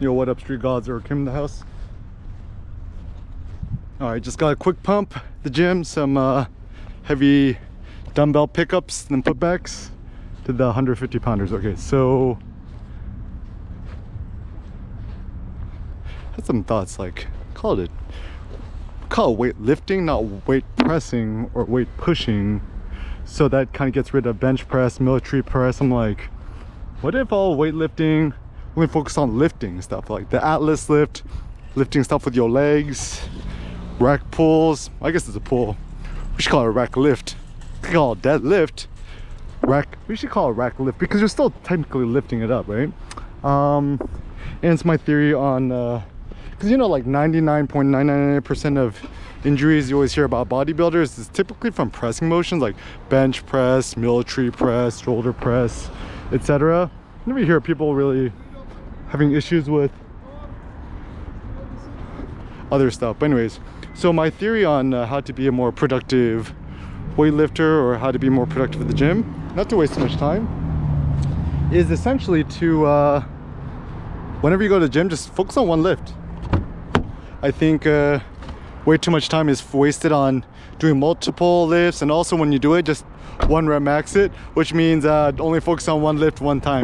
Yo, what up, street gods Eric Kim in the house? All right, just got a quick pump the gym, some uh, heavy dumbbell pickups and putbacks to the 150 pounders. Okay, so I had some thoughts like call it call it weight lifting, not weight pressing or weight pushing. So that kind of gets rid of bench press, military press. I'm like, what if all weightlifting we focus on lifting stuff like the Atlas lift, lifting stuff with your legs, rack pulls. I guess it's a pull. We should call it a rack lift. We could call it deadlift. Rack. We should call it rack lift because you're still technically lifting it up, right? Um, and it's my theory on because you know like 99.999% of injuries you always hear about bodybuilders is typically from pressing motions like bench press, military press, shoulder press, etc. Never hear people really having issues with other stuff. But anyways, so my theory on uh, how to be a more productive weightlifter or how to be more productive at the gym, not to waste too much time, is essentially to uh, whenever you go to the gym, just focus on one lift. I think uh, way too much time is wasted on doing multiple lifts, and also when you do it, just one rep max it, which means uh, only focus on one lift one time.